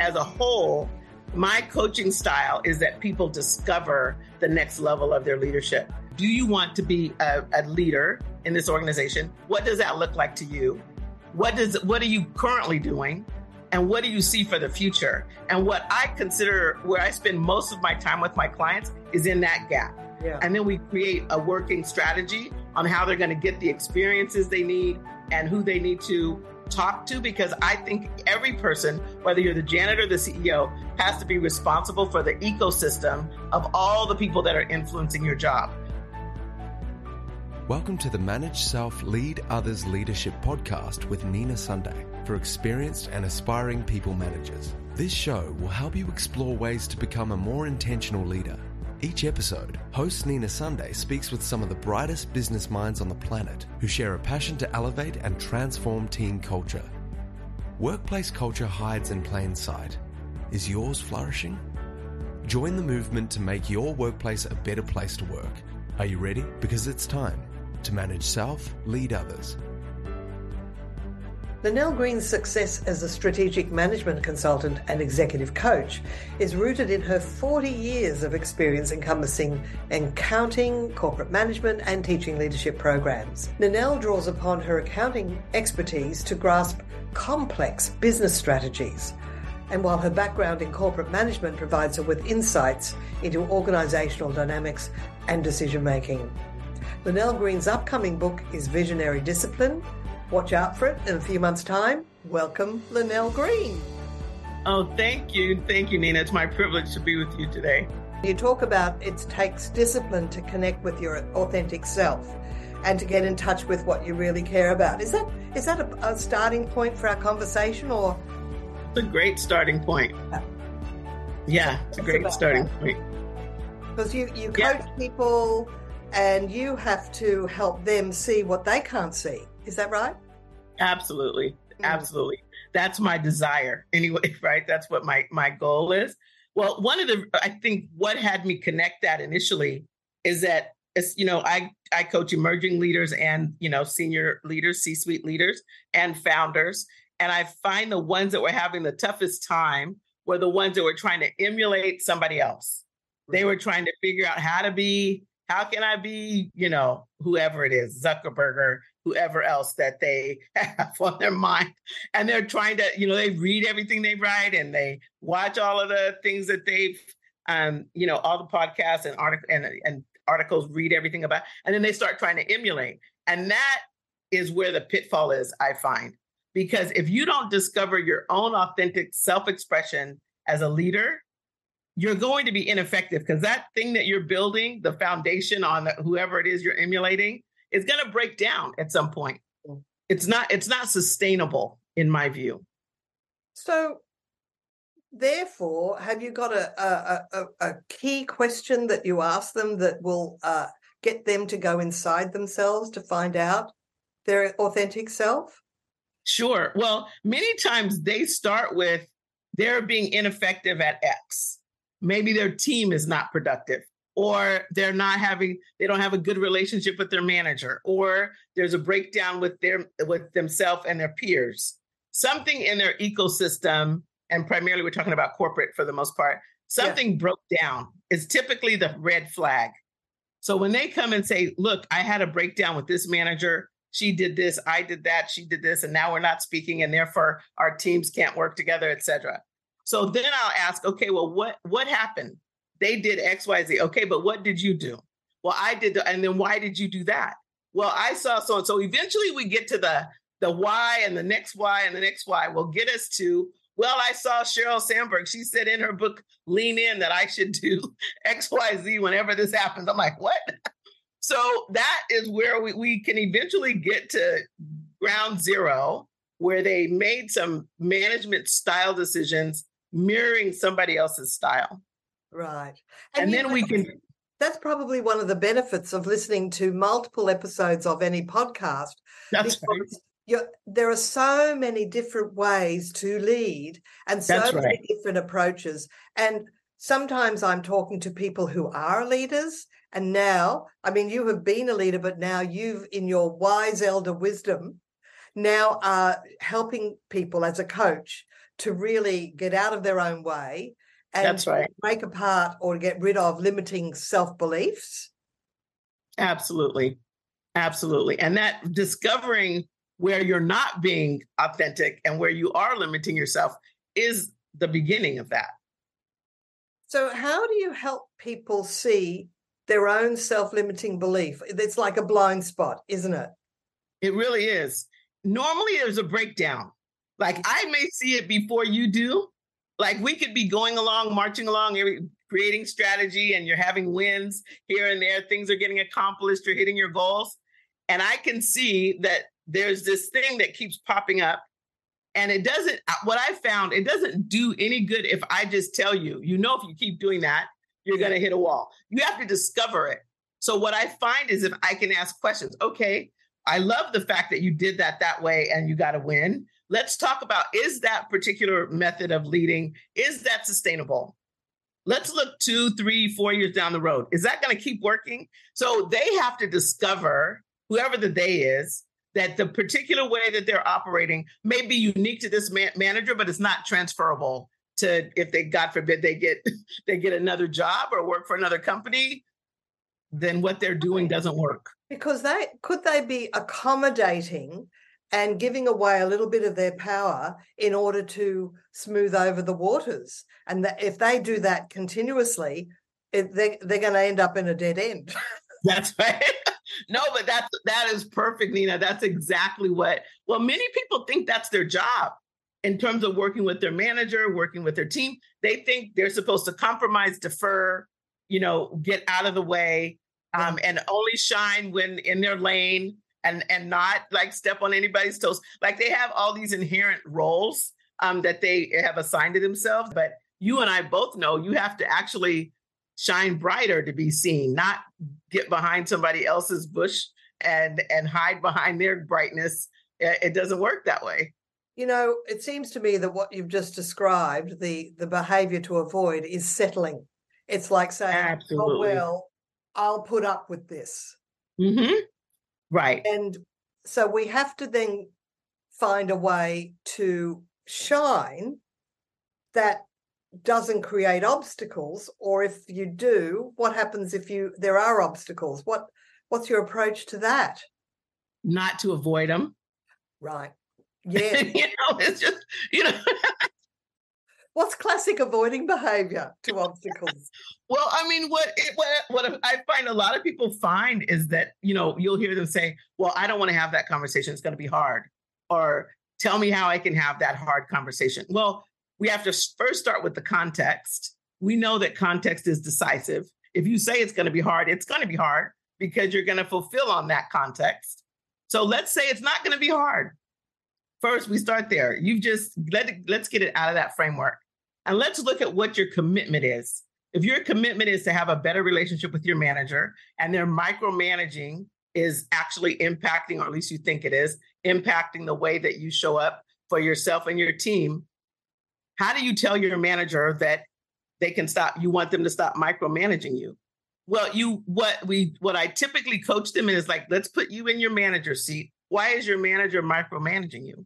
as a whole, my coaching style is that people discover the next level of their leadership. Do you want to be a, a leader in this organization? What does that look like to you? What does what are you currently doing? And what do you see for the future? And what I consider where I spend most of my time with my clients is in that gap. Yeah. And then we create a working strategy on how they're going to get the experiences they need and who they need to talk to because I think every person, whether you're the janitor or the CEO, has to be responsible for the ecosystem of all the people that are influencing your job. Welcome to the Manage Self Lead Others Leadership Podcast with Nina Sunday for experienced and aspiring people managers. This show will help you explore ways to become a more intentional leader. Each episode, host Nina Sunday speaks with some of the brightest business minds on the planet who share a passion to elevate and transform team culture. Workplace culture hides in plain sight. Is yours flourishing? Join the movement to make your workplace a better place to work. Are you ready? Because it's time to manage self, lead others. Lynell Green's success as a strategic management consultant and executive coach is rooted in her 40 years of experience encompassing accounting, corporate management, and teaching leadership programs. Lynell draws upon her accounting expertise to grasp complex business strategies. And while her background in corporate management provides her with insights into organizational dynamics and decision making. Lynell Green's upcoming book is Visionary Discipline. Watch out for it in a few months' time. Welcome, Lynell Green. Oh, thank you. Thank you, Nina. It's my privilege to be with you today. You talk about it takes discipline to connect with your authentic self and to get in touch with what you really care about. Is that is that a, a starting point for our conversation or? It's a great starting point. Yeah, it's a great starting that. point. Because you, you coach yeah. people and you have to help them see what they can't see. Is that right? Absolutely. Mm. Absolutely. That's my desire anyway, right? That's what my my goal is. Well, one of the I think what had me connect that initially is that it's, you know, I I coach emerging leaders and, you know, senior leaders, C-suite leaders and founders, and I find the ones that were having the toughest time were the ones that were trying to emulate somebody else. They were trying to figure out how to be how can I be, you know, whoever it is, Zuckerberg or whoever else that they have on their mind. And they're trying to, you know, they read everything they write and they watch all of the things that they've, um, you know, all the podcasts and articles and, and articles, read everything about, and then they start trying to emulate. And that is where the pitfall is, I find. Because if you don't discover your own authentic self expression as a leader, you're going to be ineffective because that thing that you're building, the foundation on whoever it is you're emulating, is going to break down at some point. It's not it's not sustainable in my view. So therefore, have you got a a, a, a key question that you ask them that will uh, get them to go inside themselves to find out their authentic self? Sure. Well, many times they start with they're being ineffective at X maybe their team is not productive or they're not having they don't have a good relationship with their manager or there's a breakdown with their with themselves and their peers. Something in their ecosystem and primarily we're talking about corporate for the most part something yeah. broke down. Is typically the red flag. So when they come and say look i had a breakdown with this manager. She did this i did that she did this and now we're not speaking and therefore our teams can't work together etc so then I'll ask, okay, well, what what happened? They did X, Y, Z. Okay, but what did you do? Well, I did, the, and then why did you do that? Well, I saw so and so. Eventually, we get to the the why and the next why and the next why will get us to well, I saw Sheryl Sandberg. She said in her book, Lean In, that I should do XYZ whenever this happens. I'm like, what? so that is where we, we can eventually get to ground zero, where they made some management style decisions mirroring somebody else's style. Right. And, and then we can. That's probably one of the benefits of listening to multiple episodes of any podcast. That's right. there are so many different ways to lead and so That's many right. different approaches. And sometimes I'm talking to people who are leaders. And now, I mean, you have been a leader, but now you've, in your wise elder wisdom, now are helping people as a coach to really get out of their own way and That's right. make a part or get rid of limiting self beliefs. Absolutely. Absolutely. And that discovering where you're not being authentic and where you are limiting yourself is the beginning of that. So, how do you help people see their own self limiting belief? It's like a blind spot, isn't it? It really is. Normally, there's a breakdown. Like I may see it before you do. Like we could be going along, marching along, creating strategy, and you're having wins here and there. Things are getting accomplished. You're hitting your goals. And I can see that there's this thing that keeps popping up and it doesn't uh, what i found it doesn't do any good if i just tell you you know if you keep doing that you're going to hit a wall you have to discover it so what i find is if i can ask questions okay i love the fact that you did that that way and you got to win let's talk about is that particular method of leading is that sustainable? Let's look two three four years down the road. Is that going to keep working? So they have to discover whoever the they is that the particular way that they're operating may be unique to this man- manager, but it's not transferable to if they, God forbid, they get they get another job or work for another company, then what they're doing doesn't work. Because they could they be accommodating and giving away a little bit of their power in order to smooth over the waters. And that if they do that continuously, it, they, they're going to end up in a dead end. That's right. no, but that's that is perfect, Nina. That's exactly what. Well, many people think that's their job in terms of working with their manager, working with their team. They think they're supposed to compromise, defer, you know, get out of the way, um, and only shine when in their lane, and and not like step on anybody's toes. Like they have all these inherent roles um, that they have assigned to themselves, but you and I both know you have to actually shine brighter to be seen, not get behind somebody else's bush and and hide behind their brightness. It doesn't work that way. You know, it seems to me that what you've just described, the the behavior to avoid is settling. It's like saying, oh, Absolutely. "Oh well, I'll put up with this." Mm-hmm. Right. And so we have to then find a way to shine that doesn't create obstacles or if you do what happens if you there are obstacles? What what's your approach to that? Not to avoid them right. Yeah. you know it's just you know what's classic avoiding behavior to obstacles well i mean what what what i find a lot of people find is that you know you'll hear them say well i don't want to have that conversation it's going to be hard or tell me how i can have that hard conversation well we have to first start with the context. We know that context is decisive. If you say it's going to be hard, it's going to be hard because you're going to fulfill on that context. So let's say it's not going to be hard. First, we start there. You've just let it, let's get it out of that framework. And let's look at what your commitment is. If your commitment is to have a better relationship with your manager and their micromanaging is actually impacting, or at least you think it is, impacting the way that you show up for yourself and your team, how do you tell your manager that they can stop? You want them to stop micromanaging you? Well, you what we what I typically coach them is like, let's put you in your manager seat. Why is your manager micromanaging you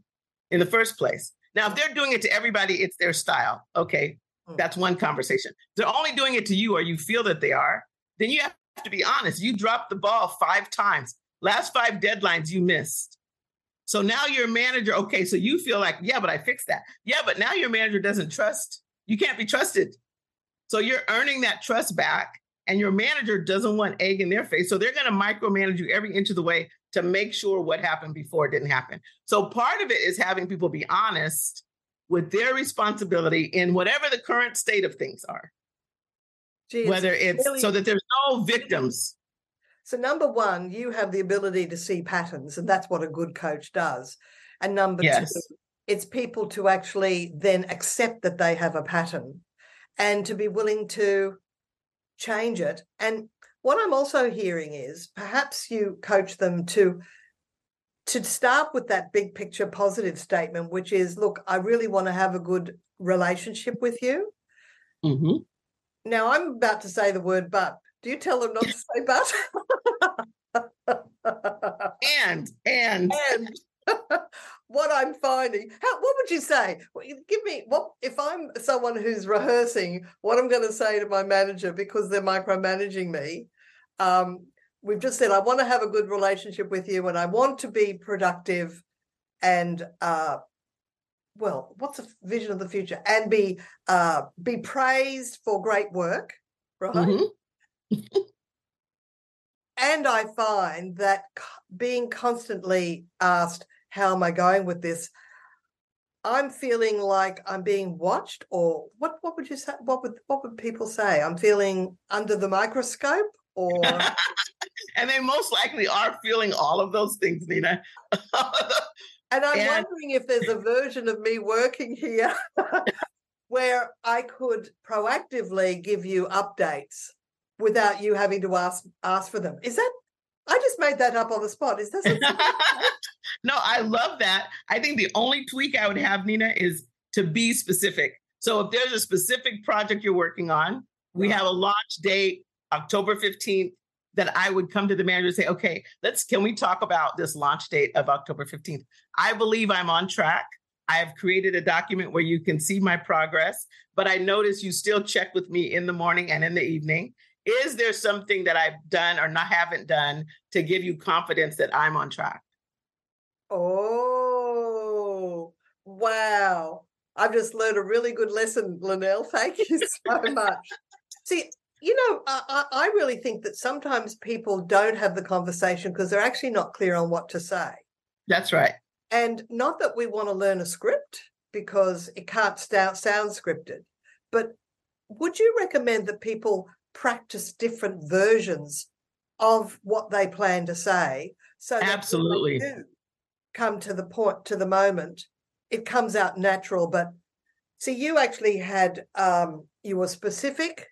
in the first place? Now, if they're doing it to everybody, it's their style. Okay, hmm. that's one conversation. If they're only doing it to you, or you feel that they are. Then you have to be honest. You dropped the ball five times. Last five deadlines you missed. So now your manager, okay, so you feel like, yeah, but I fixed that. Yeah, but now your manager doesn't trust. You can't be trusted. So you're earning that trust back, and your manager doesn't want egg in their face. So they're going to micromanage you every inch of the way to make sure what happened before didn't happen. So part of it is having people be honest with their responsibility in whatever the current state of things are. Gee, Whether it's really- so that there's no victims so, number one, you have the ability to see patterns, and that's what a good coach does. And number yes. two, it's people to actually then accept that they have a pattern and to be willing to change it. And what I'm also hearing is perhaps you coach them to to start with that big picture positive statement, which is, look, I really want to have a good relationship with you. Mm-hmm. Now I'm about to say the word but. Do you tell them not to say but? and and and what I'm finding. How, what would you say? Give me what if I'm someone who's rehearsing what I'm going to say to my manager because they're micromanaging me. Um, we've just said I want to have a good relationship with you and I want to be productive and uh, well, what's a vision of the future? And be uh, be praised for great work, right? Mm-hmm. and I find that being constantly asked, "How am I going with this?" I'm feeling like I'm being watched, or what? What would you say? What would what would people say? I'm feeling under the microscope, or and they most likely are feeling all of those things, Nina. And I'm and... wondering if there's a version of me working here where I could proactively give you updates without you having to ask ask for them. Is that I just made that up on the spot. Is this No, I love that. I think the only tweak I would have, Nina, is to be specific. So if there's a specific project you're working on, we uh-huh. have a launch date October 15th that I would come to the manager and say, okay, let's can we talk about this launch date of October 15th? I believe I'm on track. I have created a document where you can see my progress, but I notice you still check with me in the morning and in the evening. Is there something that I've done or not haven't done to give you confidence that I'm on track? Oh, wow. I've just learned a really good lesson, Lynell. Thank you so much. See, you know, I, I really think that sometimes people don't have the conversation because they're actually not clear on what to say. That's right. And not that we want to learn a script because it can't sound, sound scripted, but would you recommend that people practice different versions of what they plan to say so that absolutely come to the point to the moment it comes out natural but see you actually had um, you were specific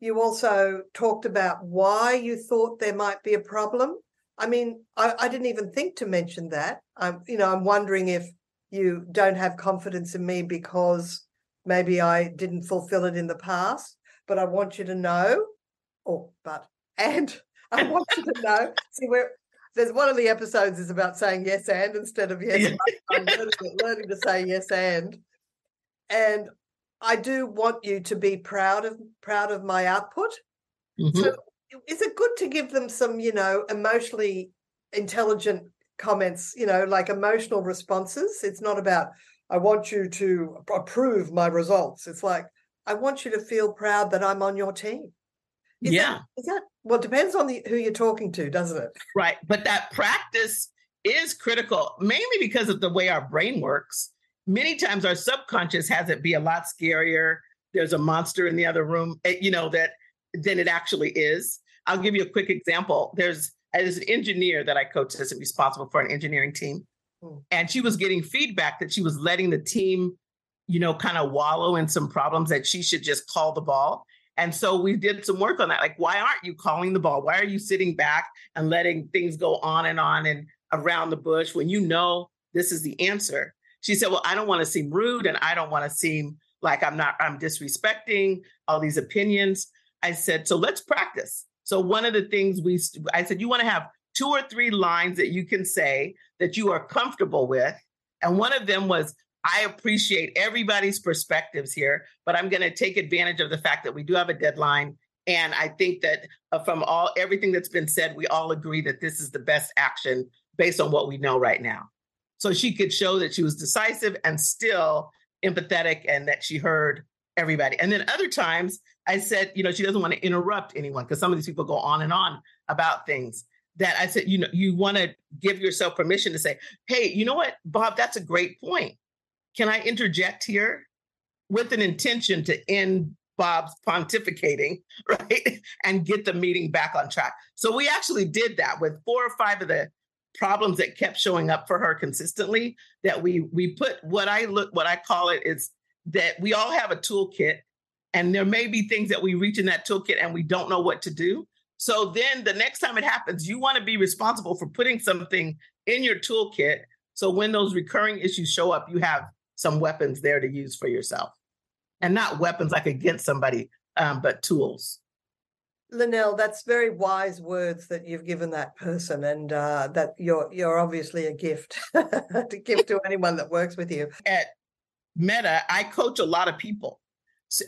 you also talked about why you thought there might be a problem. I mean, I, I didn't even think to mention that. I'm, you know, I'm wondering if you don't have confidence in me because maybe I didn't fulfill it in the past. But I want you to know, or but and I want you to know. See, where there's one of the episodes is about saying yes and instead of yes. I'm learning, learning to say yes and, and I do want you to be proud of proud of my output. Mm-hmm. So is it good to give them some, you know, emotionally intelligent comments, you know, like emotional responses? It's not about I want you to approve my results. It's like I want you to feel proud that I'm on your team. Is yeah. That, is that well? Depends on the who you're talking to, doesn't it? Right, but that practice is critical, mainly because of the way our brain works many times our subconscious has it be a lot scarier. There's a monster in the other room, eh, you know, that than it actually is. I'll give you a quick example. There's as an engineer that I coach that's responsible for an engineering team. Hmm. And she was getting feedback that she was letting the team, you know, kind of wallow in some problems that she should just call the ball. And so we did some work on that. Like, why aren't you calling the ball? Why are you sitting back and letting things go on and on and around the bush when you know this is the answer? She said, Well, I don't want to seem rude and I don't want to seem like I'm not, I'm disrespecting all these opinions. I said, So let's practice. So one of the things we, I said, You want to have two or three lines that you can say that you are comfortable with. And one of them was, I appreciate everybody's perspectives here, but I'm going to take advantage of the fact that we do have a deadline. And I think that uh, from all everything that's been said, we all agree that this is the best action based on what we know right now so she could show that she was decisive and still empathetic and that she heard everybody. And then other times I said, you know, she doesn't want to interrupt anyone because some of these people go on and on about things that I said, you know, you want to give yourself permission to say, hey, you know what, Bob, that's a great point. Can I interject here with an intention to end Bob's pontificating, right? And get the meeting back on track. So we actually did that with four or five of the problems that kept showing up for her consistently that we we put what I look what I call it is that we all have a toolkit and there may be things that we reach in that toolkit and we don't know what to do. So then the next time it happens, you want to be responsible for putting something in your toolkit. So when those recurring issues show up, you have some weapons there to use for yourself. And not weapons like against somebody, um, but tools. Lynell, that's very wise words that you've given that person, and uh, that you're you're obviously a gift to give to anyone that works with you. At Meta, I coach a lot of people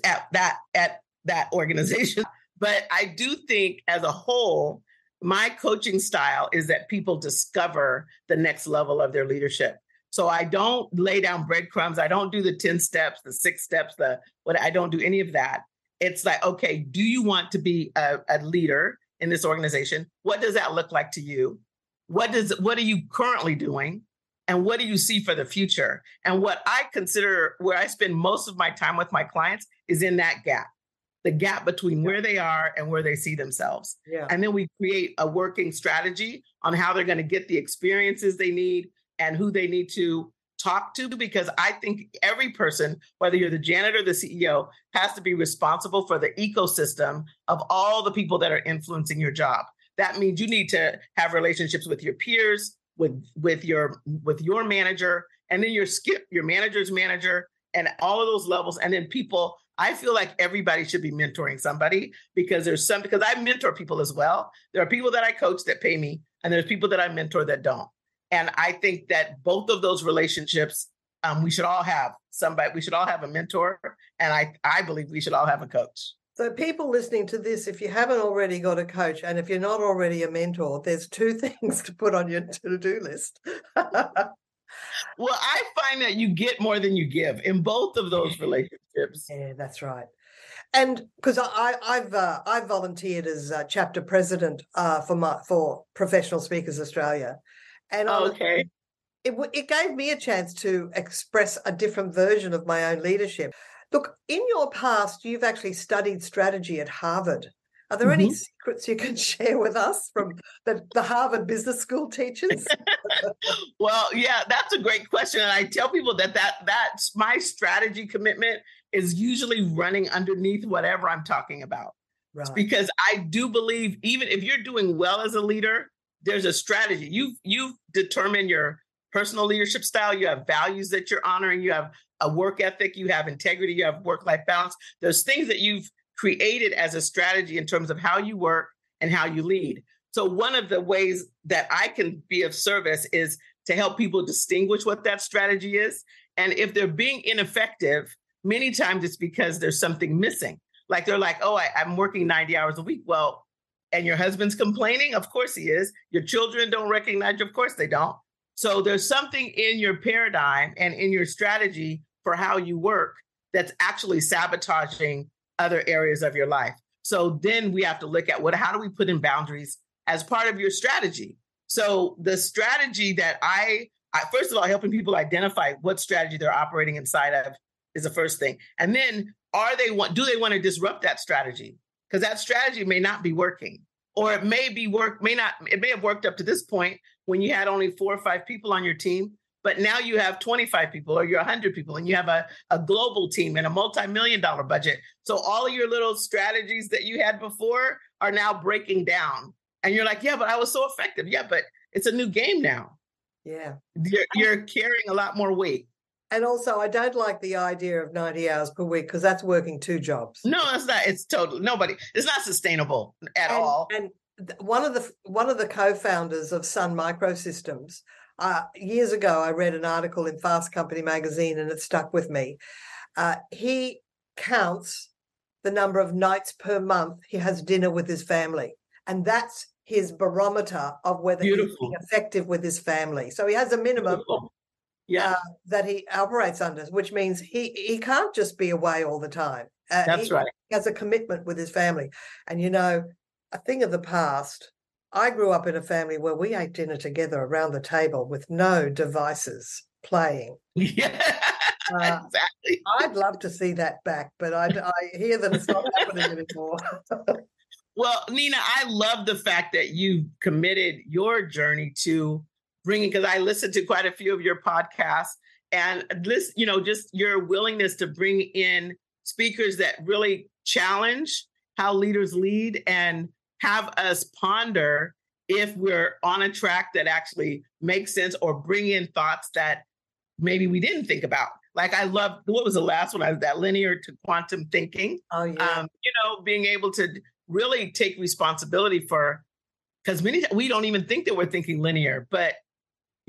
at that at that organization, but I do think as a whole, my coaching style is that people discover the next level of their leadership. So I don't lay down breadcrumbs. I don't do the 10 steps, the six steps, the what I don't do any of that. It's like, okay, do you want to be a, a leader in this organization? What does that look like to you? What does what are you currently doing? And what do you see for the future? And what I consider where I spend most of my time with my clients is in that gap the gap between where they are and where they see themselves. Yeah. And then we create a working strategy on how they're going to get the experiences they need and who they need to talk to because I think every person, whether you're the janitor, or the CEO, has to be responsible for the ecosystem of all the people that are influencing your job. That means you need to have relationships with your peers, with with your with your manager, and then your skip, your manager's manager, and all of those levels, and then people. I feel like everybody should be mentoring somebody because there's some because I mentor people as well. There are people that I coach that pay me, and there's people that I mentor that don't. And I think that both of those relationships, um, we should all have somebody, we should all have a mentor. And I, I believe we should all have a coach. So, people listening to this, if you haven't already got a coach and if you're not already a mentor, there's two things to put on your to do list. well, I find that you get more than you give in both of those relationships. Yeah, that's right. And because I, I've uh, I've volunteered as chapter president uh, for my for Professional Speakers Australia, and oh, okay, it it gave me a chance to express a different version of my own leadership. Look, in your past, you've actually studied strategy at Harvard. Are there mm-hmm. any secrets you can share with us from the, the Harvard Business School teachers? well, yeah, that's a great question, and I tell people that that that's my strategy commitment is usually running underneath whatever I'm talking about. Right. because I do believe even if you're doing well as a leader, there's a strategy. You've you've determined your personal leadership style. You have values that you're honoring. You have a work ethic. You have integrity. You have work life balance. There's things that you've created as a strategy in terms of how you work and how you lead. So one of the ways that I can be of service is to help people distinguish what that strategy is. And if they're being ineffective, many times it's because there's something missing. Like they're like, oh, I, am working 90 hours a week. Well, and your husband's complaining? Of course he is. Your children don't recognize you? Of course they don't. So there's something in your paradigm and in your strategy for how you work that's actually sabotaging other areas of your life. So then we have to look at what how do we put in boundaries as part of your strategy. So the strategy that I, I first of all helping people identify what strategy they're operating inside of is the first thing. And then are they want do they want to disrupt that strategy? Because that strategy may not be working or it may be work may not it may have worked up to this point when you had only four or five people on your team but now you have 25 people or you're 100 people and you have a, a global team and a multi-million dollar budget. So all of your little strategies that you had before are now breaking down. And you're like yeah but i was so effective. Yeah but it's a new game now. Yeah. You're, you're carrying a lot more weight and also, I don't like the idea of 90 hours per week because that's working two jobs. No, it's not. It's totally nobody. It's not sustainable at and, all. And one of the one of the co-founders of Sun Microsystems, uh, years ago, I read an article in Fast Company magazine, and it stuck with me. Uh, he counts the number of nights per month he has dinner with his family, and that's his barometer of whether Beautiful. he's effective with his family. So he has a minimum Beautiful yeah. Uh, that he operates under, which means he he can't just be away all the time. Uh, That's he, right. He has a commitment with his family, and you know, a thing of the past. I grew up in a family where we ate dinner together around the table with no devices playing. Yeah, uh, exactly. I'd love to see that back, but I, I hear that it's not happening anymore. well, Nina, I love the fact that you committed your journey to bringing because I listened to quite a few of your podcasts and this, you know, just your willingness to bring in speakers that really challenge how leaders lead and have us ponder if we're on a track that actually makes sense or bring in thoughts that maybe we didn't think about. Like I love what was the last one? I that linear to quantum thinking. Oh yeah. Um, you know, being able to really take responsibility for because many we don't even think that we're thinking linear, but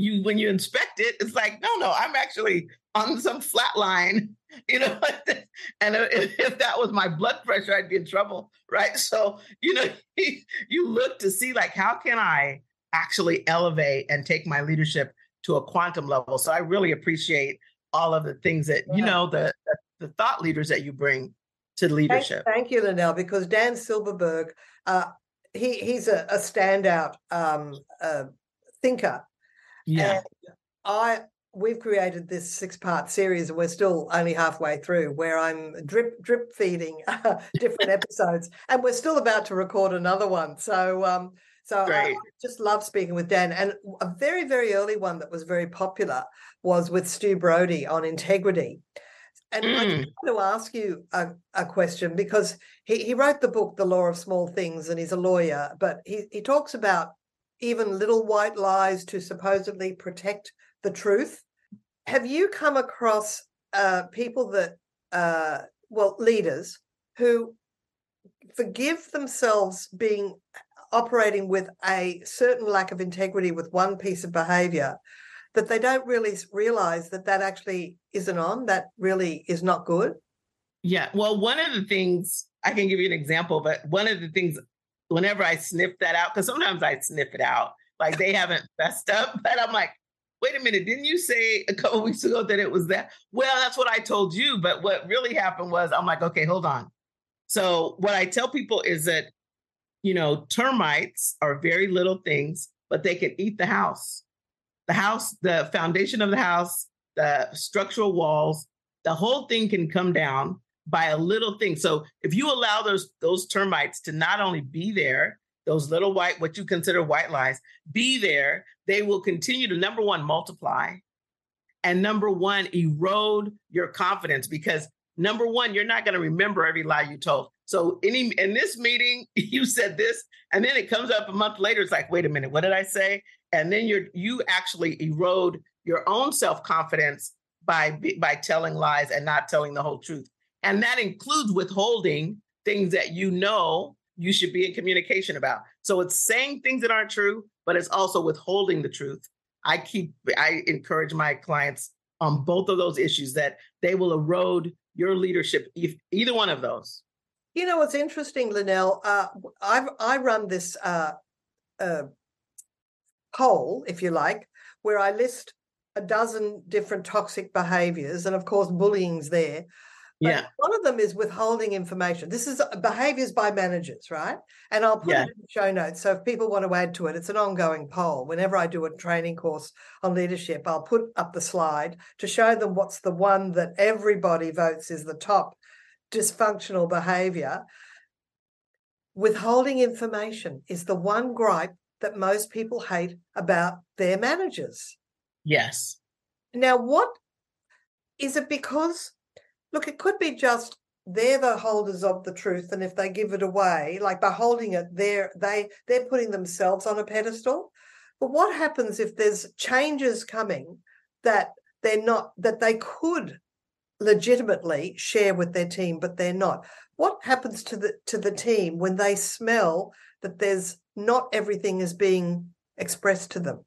you when you inspect it, it's like, no, no, I'm actually on some flat line, you know. and if that was my blood pressure, I'd be in trouble, right? So, you know, you look to see like how can I actually elevate and take my leadership to a quantum level. So I really appreciate all of the things that, you know, the the thought leaders that you bring to leadership. Thank, thank you, Lynell, because Dan Silberberg, uh, he he's a, a standout um, uh, thinker. Yeah. And I we've created this six part series and we're still only halfway through where i'm drip drip feeding different episodes and we're still about to record another one so um so I, I just love speaking with dan and a very very early one that was very popular was with stu brody on integrity and mm. I just want to ask you a, a question because he, he wrote the book, The Law of Small Things, and he's a lawyer, but he, he talks about even little white lies to supposedly protect the truth. Have you come across uh, people that, uh, well, leaders who forgive themselves being operating with a certain lack of integrity with one piece of behavior that they don't really realize that that actually isn't on, that really is not good? Yeah. Well, one of the things I can give you an example, but one of the things whenever I sniff that out, because sometimes I sniff it out, like they haven't messed up, but I'm like, wait a minute, didn't you say a couple weeks ago that it was that? Well, that's what I told you. But what really happened was I'm like, okay, hold on. So what I tell people is that, you know, termites are very little things, but they can eat the house the house, the foundation of the house, the structural walls, the whole thing can come down by a little thing. So if you allow those those termites to not only be there, those little white what you consider white lies, be there, they will continue to number one multiply and number one erode your confidence because number one you're not going to remember every lie you told. So any in this meeting you said this and then it comes up a month later it's like wait a minute what did I say? and then you're you actually erode your own self-confidence by by telling lies and not telling the whole truth and that includes withholding things that you know you should be in communication about. So it's saying things that aren't true but it's also withholding the truth. I keep i encourage my clients on both of those issues that they will erode your leadership if either one of those. You know what's interesting Lynell uh, i i run this uh, uh, poll, if you like, where I list a dozen different toxic behaviors, and of course, bullying's there. But yeah. One of them is withholding information. This is uh, behaviors by managers, right? And I'll put yeah. it in the show notes. So if people want to add to it, it's an ongoing poll. Whenever I do a training course on leadership, I'll put up the slide to show them what's the one that everybody votes is the top dysfunctional behavior. Withholding information is the one gripe that most people hate about their managers. Yes. Now, what is it because, look, it could be just they're the holders of the truth and if they give it away like by holding it they're they they're putting themselves on a pedestal but what happens if there's changes coming that they're not that they could legitimately share with their team but they're not what happens to the to the team when they smell that there's not everything is being expressed to them?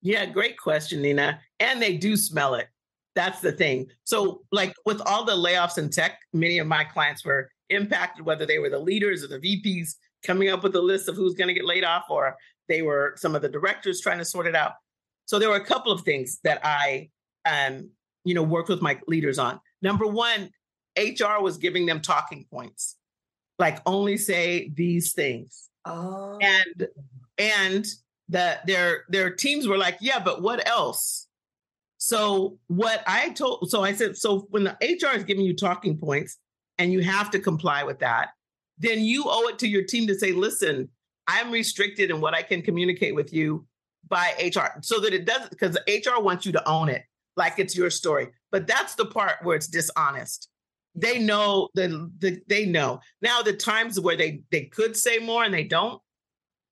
Yeah, great question, Nina. And they do smell it. That's the thing. So, like with all the layoffs in tech, many of my clients were impacted, whether they were the leaders or the VPs coming up with a list of who's going to get laid off, or they were some of the directors trying to sort it out. So there were a couple of things that I, um, you know, worked with my leaders on. Number one, HR was giving them talking points, like only say these things. Oh. And and the their their teams were like, yeah, but what else? So what I told so I said, so when the HR is giving you talking points and you have to comply with that, then you owe it to your team to say, listen, I'm restricted in what I can communicate with you by HR. So that it doesn't because HR wants you to own it like it's your story. But that's the part where it's dishonest they know the, the they know now the times where they they could say more and they don't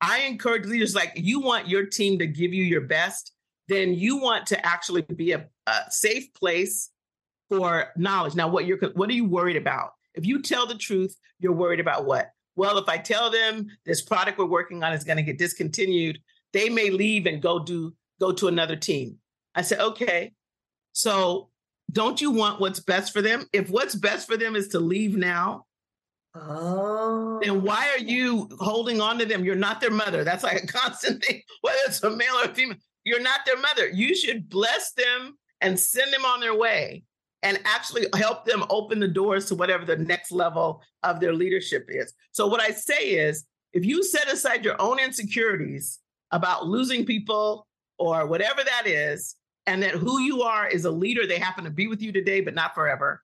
i encourage leaders like you want your team to give you your best then you want to actually be a, a safe place for knowledge now what you're what are you worried about if you tell the truth you're worried about what well, if I tell them this product we're working on is going to get discontinued, they may leave and go do go to another team. I said, okay. So don't you want what's best for them? If what's best for them is to leave now, oh. then why are oh. you holding on to them? You're not their mother. That's like a constant thing, whether it's a male or a female. You're not their mother. You should bless them and send them on their way and actually help them open the doors to whatever the next level of their leadership is. So, what I say is if you set aside your own insecurities about losing people or whatever that is, and that who you are is a leader, they happen to be with you today, but not forever.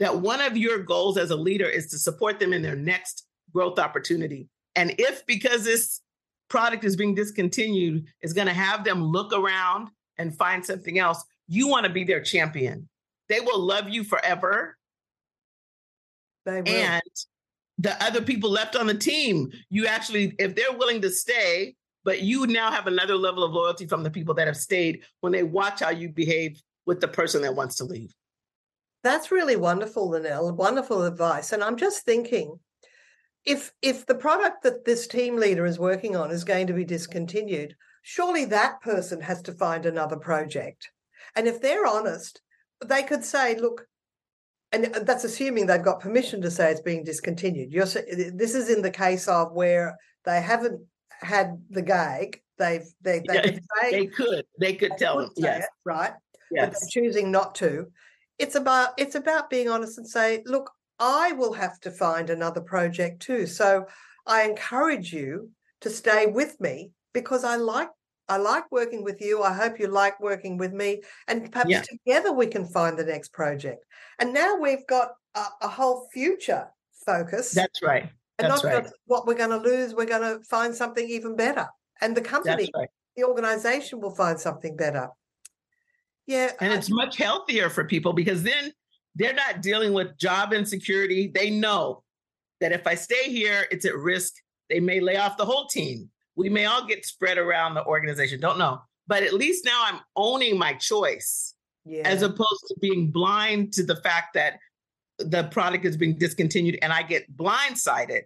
That one of your goals as a leader is to support them in their next growth opportunity. And if because this product is being discontinued, is going to have them look around and find something else, you want to be their champion. They will love you forever. they And the other people left on the team, you actually, if they're willing to stay, but you now have another level of loyalty from the people that have stayed when they watch how you behave with the person that wants to leave. That's really wonderful, Lynell. Wonderful advice. And I'm just thinking, if if the product that this team leader is working on is going to be discontinued, surely that person has to find another project. And if they're honest, they could say, look, and that's assuming they've got permission to say it's being discontinued. You're, this is in the case of where they haven't had the gag. They've they they, yeah, could say, they could they could they tell them yes it, right yes. but they're choosing not to. It's about it's about being honest and say, look, I will have to find another project too. So I encourage you to stay with me because I like I like working with you. I hope you like working with me. And perhaps yeah. together we can find the next project. And now we've got a, a whole future focus. That's right. And That's not right. what we're going to lose, we're going to find something even better. And the company, right. the organization will find something better. Yeah. And it's much healthier for people because then they're not dealing with job insecurity. They know that if I stay here, it's at risk. They may lay off the whole team. We may all get spread around the organization. Don't know. But at least now I'm owning my choice yeah. as opposed to being blind to the fact that the product is being discontinued and I get blindsided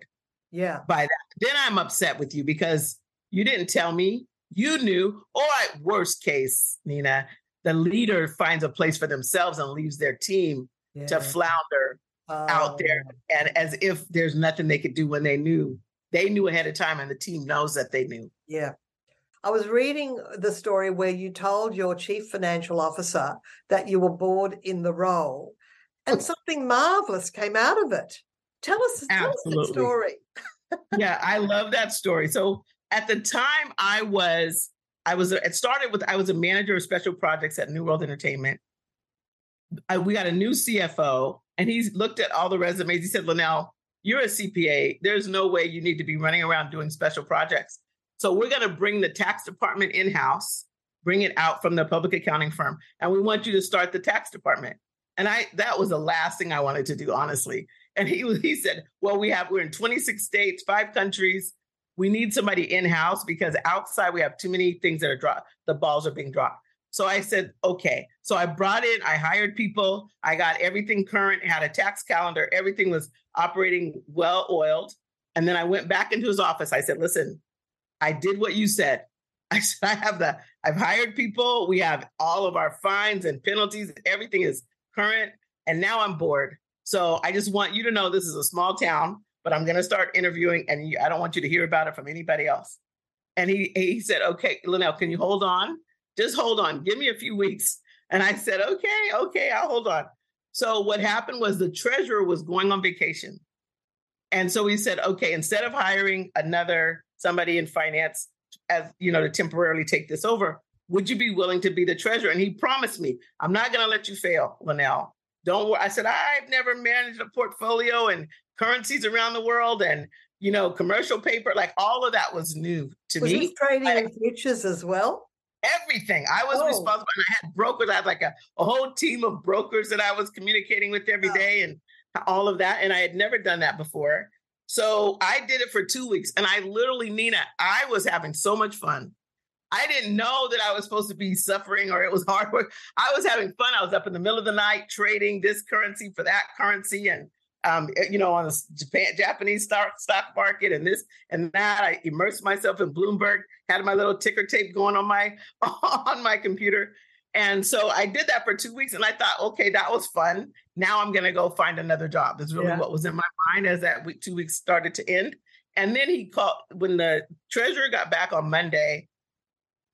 yeah. by that. Then I'm upset with you because you didn't tell me. You knew. Or at worst case, Nina, the leader finds a place for themselves and leaves their team yeah. to flounder out there oh. and as if there's nothing they could do when they knew. They knew ahead of time and the team knows that they knew. Yeah. I was reading the story where you told your chief financial officer that you were bored in the role and oh. something marvelous came out of it. Tell us, tell us the story. yeah, I love that story. So at the time I was, I was, it started with, I was a manager of special projects at New World Entertainment. I, we got a new CFO and he's looked at all the resumes. He said, Lynell, you're a CPA. There's no way you need to be running around doing special projects. So we're going to bring the tax department in house, bring it out from the public accounting firm, and we want you to start the tax department. And I that was the last thing I wanted to do, honestly. And he he said, "Well, we have we're in 26 states, five countries. We need somebody in house because outside we have too many things that are dropped. The balls are being dropped." So I said, "Okay." So I brought in, I hired people, I got everything current, had a tax calendar, everything was operating well oiled. And then I went back into his office. I said, "Listen, I did what you said. I said I have the I've hired people. We have all of our fines and penalties. Everything is current, and now I'm bored. So I just want you to know this is a small town, but I'm going to start interviewing, and you, I don't want you to hear about it from anybody else. And he he said, "Okay, Lynell, can you hold on? Just hold on. Give me a few weeks." And I said, "Okay, okay, I'll hold on." So what happened was the treasurer was going on vacation, and so he said, "Okay, instead of hiring another somebody in finance as you know to temporarily take this over, would you be willing to be the treasurer? And he promised me, I'm not going to let you fail, Lynell. Don't worry. I said, I've never managed a portfolio and currencies around the world and, you know, commercial paper. Like all of that was new to was me. trading I, in futures as well? Everything. I was oh. responsible. And I had brokers. I had like a, a whole team of brokers that I was communicating with every day and all of that. And I had never done that before. So I did it for two weeks. And I literally, Nina, I was having so much fun. I didn't know that I was supposed to be suffering or it was hard work. I was having fun. I was up in the middle of the night trading this currency for that currency and um, eh, you know, on the Japan, Japanese stock stock market and this and that. I immersed myself in Bloomberg, had my little ticker tape going on my on my computer. And so I did that for two weeks and I thought, okay, that was fun. Now I'm going to go find another job. That's really yeah. what was in my mind as that week, two weeks started to end. And then he called when the treasurer got back on Monday.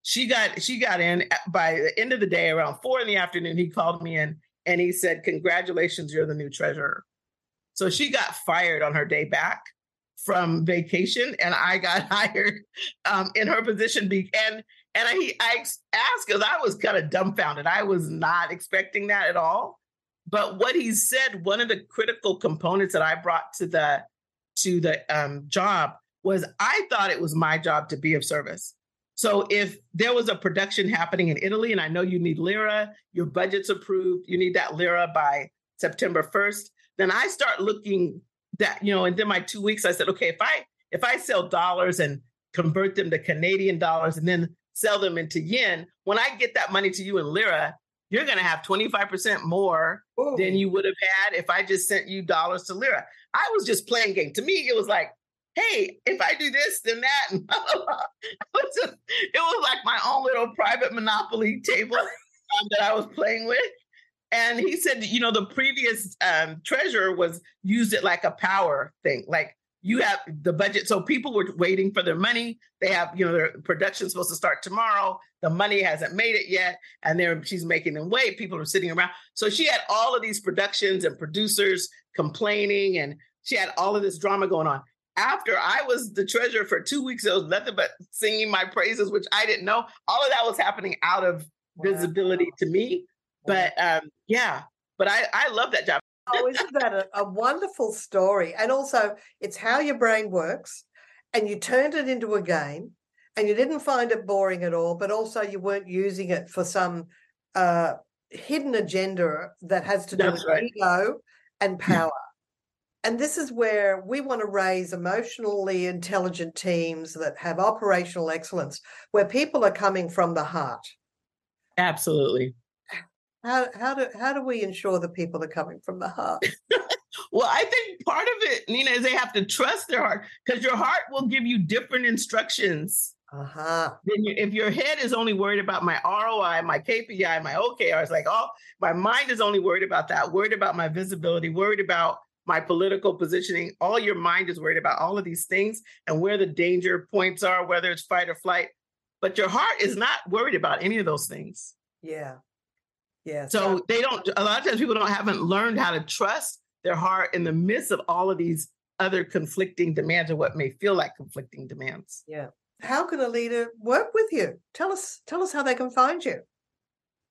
She got she got in by the end of the day around four in the afternoon. He called me in and he said, "Congratulations, you're the new treasurer." So she got fired on her day back from vacation, and I got hired um, in her position. Be- and and I, I asked because I was kind of dumbfounded. I was not expecting that at all. But what he said, one of the critical components that I brought to the to the um, job was I thought it was my job to be of service. So if there was a production happening in Italy, and I know you need lira, your budget's approved, you need that lira by September 1st, then I start looking that, you know, and then my two weeks, I said, okay, if I if I sell dollars and convert them to Canadian dollars and then sell them into yen, when I get that money to you in lira, you're going to have 25% more Ooh. than you would have had if I just sent you dollars to lira. I was just playing game. To me, it was like, hey, if I do this, then that. And it, was just, it was like my own little private monopoly table that I was playing with. And he said, you know, the previous um, treasurer was used it like a power thing. Like you have the budget. So people were waiting for their money. They have, you know, their production's supposed to start tomorrow. The money hasn't made it yet. And they're she's making them wait. People are sitting around. So she had all of these productions and producers complaining, and she had all of this drama going on. After I was the treasurer for two weeks, it was nothing but singing my praises, which I didn't know. All of that was happening out of wow. visibility to me. But um, yeah, but I, I love that job oh, isn't that a, a wonderful story? And also, it's how your brain works, and you turned it into a game, and you didn't find it boring at all, but also you weren't using it for some uh, hidden agenda that has to do That's with right. ego and power. And this is where we want to raise emotionally intelligent teams that have operational excellence, where people are coming from the heart. Absolutely. How how do how do we ensure that people are coming from the heart? well, I think part of it, Nina, is they have to trust their heart because your heart will give you different instructions. Uh-huh. Then you, if your head is only worried about my ROI, my KPI, my OKR, it's like, oh, my mind is only worried about that, worried about my visibility, worried about my political positioning. All your mind is worried about all of these things and where the danger points are, whether it's fight or flight. But your heart is not worried about any of those things. Yeah. Yeah. So they don't, a lot of times people don't haven't learned how to trust their heart in the midst of all of these other conflicting demands or what may feel like conflicting demands. Yeah. How can a leader work with you? Tell us, tell us how they can find you.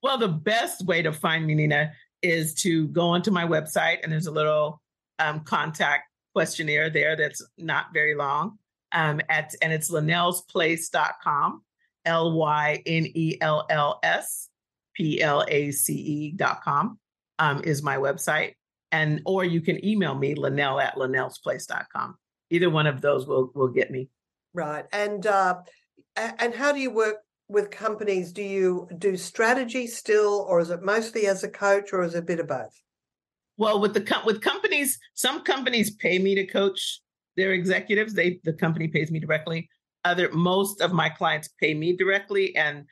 Well, the best way to find me, Nina, is to go onto my website and there's a little um, contact questionnaire there that's not very long. Um, at and it's lynellsplace.com, L Y N E L L S P-L-A-C-E dot com um, is my website. And or you can email me, Lynell at lynellsplace.com. Either one of those will will get me. Right. And uh, and how do you work with companies? Do you do strategy still, or is it mostly as a coach, or is it a bit of both? Well, with the com- with companies, some companies pay me to coach their executives. They the company pays me directly. Other most of my clients pay me directly, and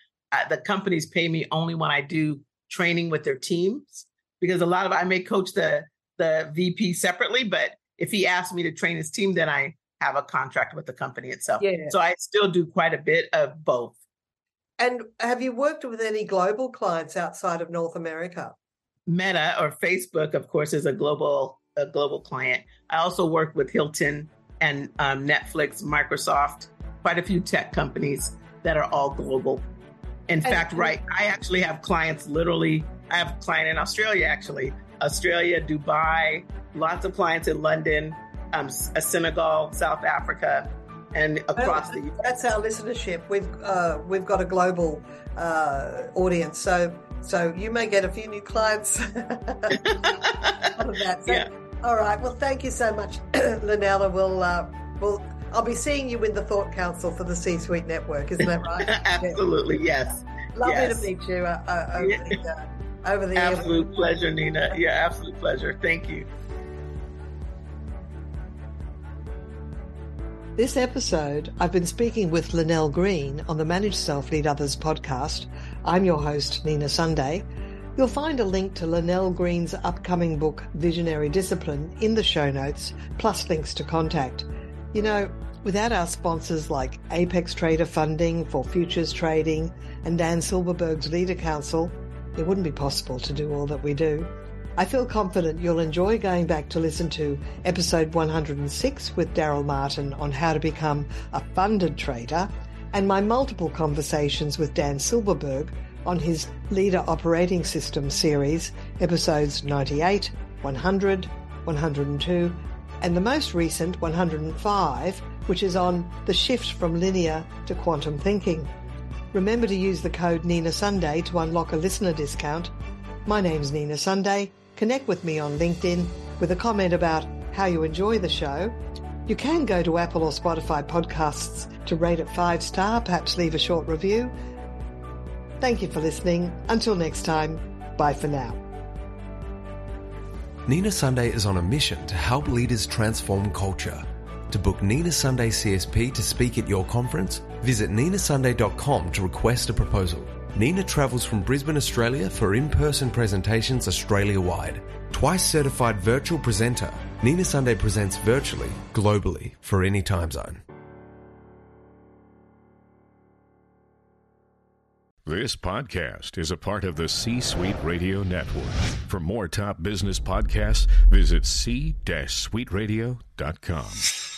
the companies pay me only when I do training with their teams because a lot of I may coach the the VP separately, but if he asks me to train his team, then I have a contract with the company itself. Yeah. So I still do quite a bit of both. And have you worked with any global clients outside of North America? Meta or Facebook, of course, is a global a global client. I also work with Hilton and um, Netflix, Microsoft, quite a few tech companies that are all global. In fact, right, I actually have clients literally, I have a client in Australia actually, Australia, Dubai, lots of clients in London, um, Senegal, South Africa, and across the US. That's our listenership. We've uh, we've got a global uh, audience, so so you may get a few new clients out of that. So, yeah. All right. Well, thank you so much, Lynnella. We'll uh, we'll I'll be seeing you in the Thought Council for the C Suite Network, isn't that right? Absolutely, yes. Lovely yes. to meet you uh, uh, over, the, uh, over the absolute year. pleasure, Nina. Yeah, absolute pleasure. Thank you. This episode, I've been speaking with Lynell Green on the Manage Self Lead Others podcast. I'm your host, Nina Sunday. You'll find a link to Lynell Green's upcoming book, Visionary Discipline, in the show notes, plus links to contact. You know, without our sponsors like Apex Trader Funding for Futures Trading and Dan Silverberg's Leader Council, it wouldn't be possible to do all that we do. I feel confident you'll enjoy going back to listen to episode 106 with Daryl Martin on how to become a funded trader and my multiple conversations with Dan Silverberg on his Leader Operating System series, episodes 98, 100, 102, and the most recent 105, which is on the shift from linear to quantum thinking. Remember to use the code Nina Sunday to unlock a listener discount. My name's Nina Sunday Connect with me on LinkedIn with a comment about how you enjoy the show. You can go to Apple or Spotify podcasts to rate it five star, perhaps leave a short review. Thank you for listening. Until next time, bye for now. Nina Sunday is on a mission to help leaders transform culture. To book Nina Sunday CSP to speak at your conference, visit ninasunday.com to request a proposal. Nina travels from Brisbane, Australia for in person presentations Australia wide. Twice certified virtual presenter, Nina Sunday presents virtually, globally, for any time zone. This podcast is a part of the C Suite Radio Network. For more top business podcasts, visit c-suiteradio.com.